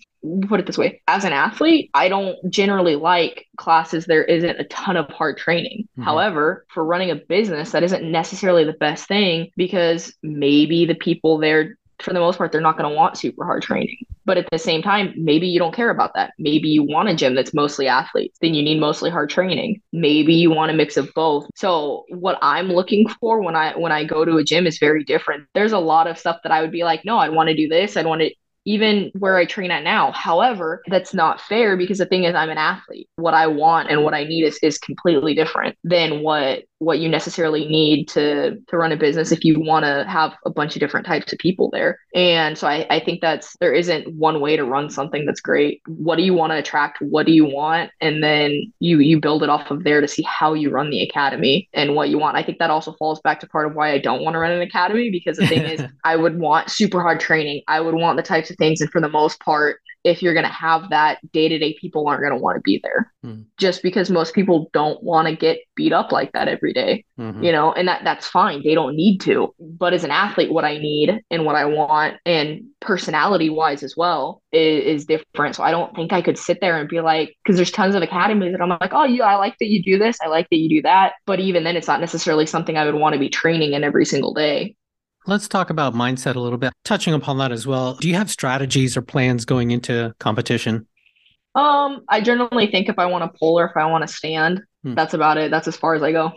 Put it this way as an athlete i don't generally like classes there isn't a ton of hard training. Mm-hmm. however for running a business that isn't necessarily the best thing because maybe the people there for the most part, they're not going to want super hard training. But at the same time, maybe you don't care about that. Maybe you want a gym that's mostly athletes, then you need mostly hard training. Maybe you want a mix of both. So what I'm looking for when I when I go to a gym is very different. There's a lot of stuff that I would be like, no, I'd want to do this. I'd want to even where I train at now. However, that's not fair because the thing is I'm an athlete. What I want and what I need is is completely different than what what you necessarily need to to run a business if you want to have a bunch of different types of people there. And so I, I think that's there isn't one way to run something that's great. What do you want to attract? What do you want? And then you you build it off of there to see how you run the academy and what you want. I think that also falls back to part of why i don't want to run an academy because the thing is i would want super hard training. I would want the types of things and for the most part if you're going to have that day to day, people aren't going to want to be there mm. just because most people don't want to get beat up like that every day, mm-hmm. you know, and that that's fine. They don't need to. But as an athlete, what I need and what I want and personality wise as well is, is different. So I don't think I could sit there and be like, because there's tons of academies that I'm like, oh, yeah, I like that you do this. I like that you do that. But even then, it's not necessarily something I would want to be training in every single day. Let's talk about mindset a little bit. Touching upon that as well, do you have strategies or plans going into competition? Um, I generally think if I want to pull or if I want to stand, hmm. that's about it. That's as far as I go.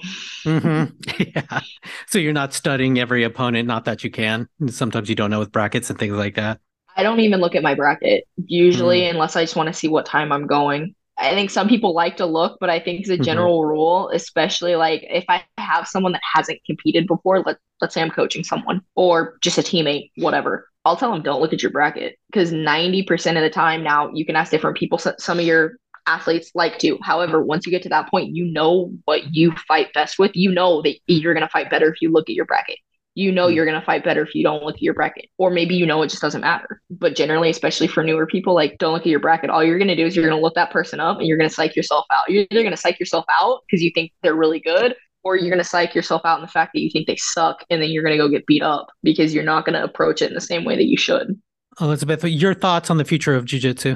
Mm-hmm. Yeah. So you're not studying every opponent, not that you can. Sometimes you don't know with brackets and things like that. I don't even look at my bracket usually, mm. unless I just want to see what time I'm going. I think some people like to look, but I think as a Mm-hmm. general rule, especially like if I have someone that hasn't competed before, let let's say I'm coaching someone or just a teammate, whatever. I'll tell them don't look at your bracket because 90% of the time now you can ask different people. So, some of your athletes like to. However, once you get to that point, you know what you fight best with. You know that you're going to fight better if you look at your bracket. You know Mm. you're going to fight better if you don't look at your bracket. Or maybe you know it just doesn't matter. But generally, especially for newer people, like don't look at your bracket. All you're going to do is you're going to look that person up and you're going to psych yourself out. You're either going to psych yourself out because you think they're really good or you're going to psych yourself out in the fact that you think they suck and then you're going to go get beat up because you're not going to approach it in the same way that you should. Elizabeth, your thoughts on the future of jiu-jitsu?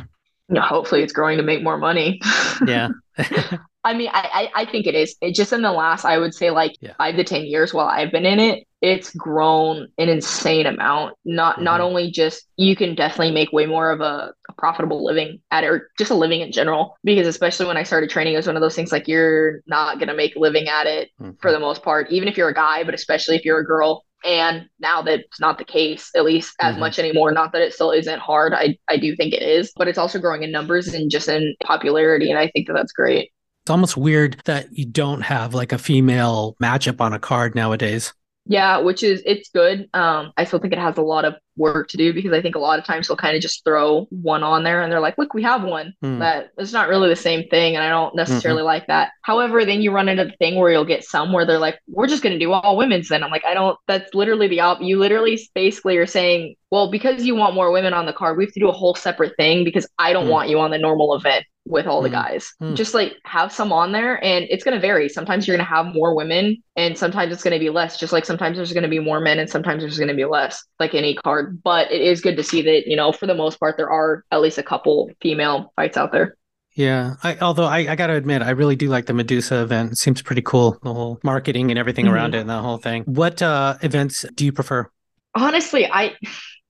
You know, hopefully it's growing to make more money. Yeah. I mean, I, I, I think it is. It just in the last, I would say like Yeah. five to ten years while I've been in it, it's grown an insane amount. Not not Mhm. only just you can definitely make way more of a, a profitable living at it, or just a living in general. Because especially when I started training, it was one of those things like you're not gonna make a living at it for the most part, even if you're a guy, but especially if you're a girl. And now that's not the case, at least as Mhm. much anymore. Not that it still isn't hard. I, I do think it is, but it's also growing in numbers and just in popularity. And I think that that's great. It's almost weird that you don't have like a female matchup on a card nowadays. Yeah, which is it's good. Um, I still think it has a lot of work to do because I think a lot of times they'll kind of just throw one on there and they're like, look, we have one. Hmm. That it's not really the same thing, and I don't necessarily like that. However, then you run into the thing where you'll get some where they're like, we're just gonna do all women's then. I'm like, I don't that's literally the op you literally basically are saying, Well, because you want more women on the card, we have to do a whole separate thing because I don't Hmm. want you on the normal event with all the Hmm. guys. Hmm. Just like have some on there and it's going to vary. Sometimes you're going to have more women and sometimes it's going to be less. Just like sometimes there's going to be more men and sometimes there's going to be less, like any card. But it is good to see that, you know, for the most part, there are at least a couple female fights out there. Yeah. I, although I, I got to admit, I really do like the Medusa event. It seems pretty cool. The whole marketing and everything Mhm. around it and that whole thing. What uh, events do you prefer? Honestly, I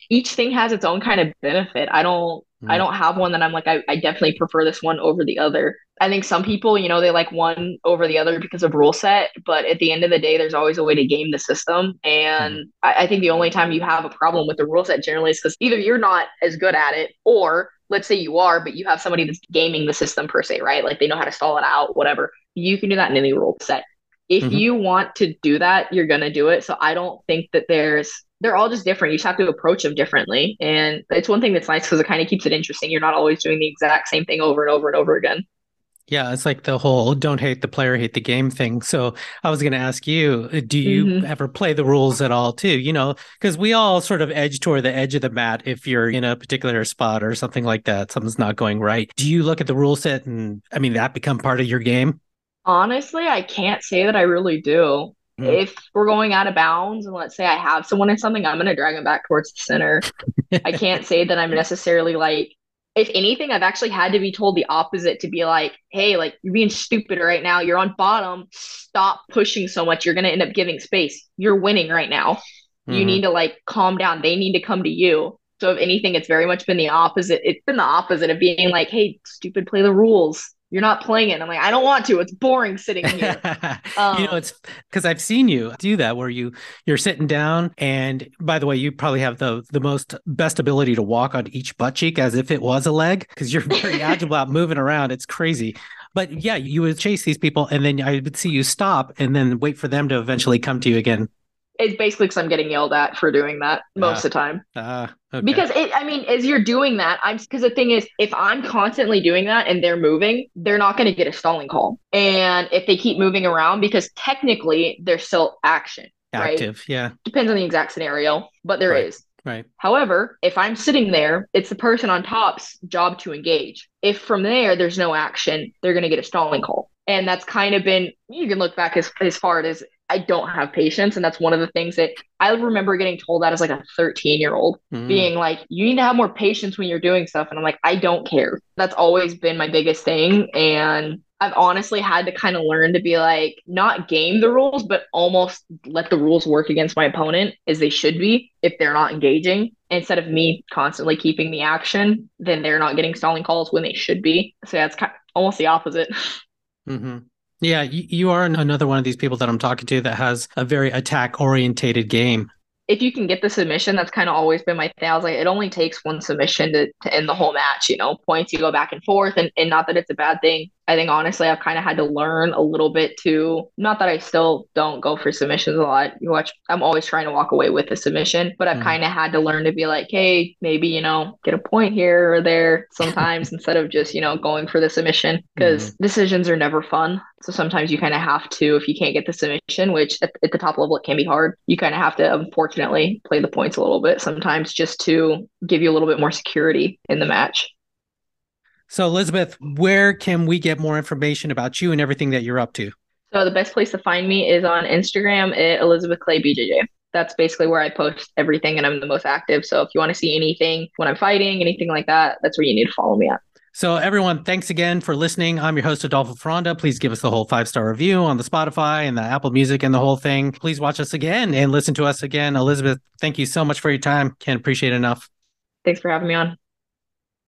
each thing has its own kind of benefit. I don't I Mm. don't have one that I'm like I, I definitely prefer this one over the other. I think some people, you know, they like one over the other because of rule set, but at the end of the day, there's always a way to game the system. And I, I think the only time you have a problem with the rule set generally is because either you're not as good at it, or let's say you are, but you have somebody that's gaming the system per se, right? Like they know how to stall it out, whatever. You can do that in any rule set. If Mhm. you want to do that, you're gonna do it. So I don't think that there's they're all just different. You just have to approach them differently. And it's one thing that's nice because it kind of keeps it interesting. You're not always doing the exact same thing over and over and over again. Yeah, it's like the whole don't hate the player, hate the game thing. So I was going to ask you, uh, do you Mhm. ever play the rules at all too? You know, because we all sort of edge toward the edge of the mat if you're in a particular spot or something like that, something's not going right. Do you look at the rule set and, I mean, that become part of your game? Honestly, I can't say that I really do. Hmm. If we're going out of bounds and let's say I have someone in something, I'm going to drag them back towards the center. I can't say that I'm necessarily like, if anything, I've actually had to be told the opposite to be like, hey, like you're being stupid right now. You're on bottom. Stop pushing so much. You're going to end up giving space. You're winning right now. You Mhm. need to like calm down. They need to come to you. So if anything, it's very much been the opposite. It's been the opposite of being like, hey, stupid, play the rules. You're not playing it. I'm like, I don't want to. It's boring sitting here. you know, Um, it's because I've seen you do that where you you're sitting down, and by the way, you probably have the the most best ability to walk on each butt cheek as if it was a leg because you're very agile about moving around. It's crazy. But yeah, you would chase these people, and then I would see you stop, and then wait for them to eventually come to you again. It's basically because I'm getting yelled at for doing that most Ah, of the time. Ah, okay. Because it, I mean, as you're doing that, I'm because the thing is, if I'm constantly doing that and they're moving, they're not going to get a stalling call. And if they keep moving around, because technically they're still action, right? active, yeah, Depends on the exact scenario, but there is. Right. right. However, if I'm sitting there, it's the person on top's job to engage. If from there there's no action, they're going to get a stalling call. And that's kind of been, you can look back as, as far as I don't have patience. And that's one of the things that I remember getting told that as like a 13 year old Mm. being like, you need to have more patience when you're doing stuff. And I'm like, I don't care. That's always been my biggest thing. And I've honestly had to kind of learn to be like, not game the rules, but almost let the rules work against my opponent as they should be if they're not engaging. Instead of me constantly keeping the action, then they're not getting stalling calls when they should be. So that's kind of almost the opposite. hmm Yeah, you, are another one of these people that I'm talking to that has a very attack orientated game. if you can get the submission, that's kind of always been my thing. I was like, it only takes one submission to, to end the whole match, you know, points, you go back and forth. And, and not that it's a bad thing. I think honestly, I've kind of had to learn a little bit to, not that I still don't go for submissions a lot. You watch, I'm always trying to walk away with a submission, but I've mm. kind of had to learn to be like, hey, maybe, you know, get a point here or there sometimes instead of just, you know, going for the submission because mm. decisions are never fun. So sometimes you kind of have to, if you can't get the submission, which at, at the top level, it can be hard, you kind of have to, unfortunately, play the points a little bit sometimes just to give you a little bit more security in the match. So, Elizabeth, where can we get more information about you and everything that you're up to? So, the best place to find me is on Instagram at Elizabeth Clay BJJ. That's basically where I post everything and I'm the most active. So, if you want to see anything when I'm fighting, anything like that, that's where you need to follow me at. So, everyone, thanks again for listening. I'm your host, Adolfo Fronda. Please give us the whole five star review on the Spotify and the Apple Music and the whole thing. Please watch us again and listen to us again. Elizabeth, thank you so much for your time. Can't appreciate enough. Thanks for having me on.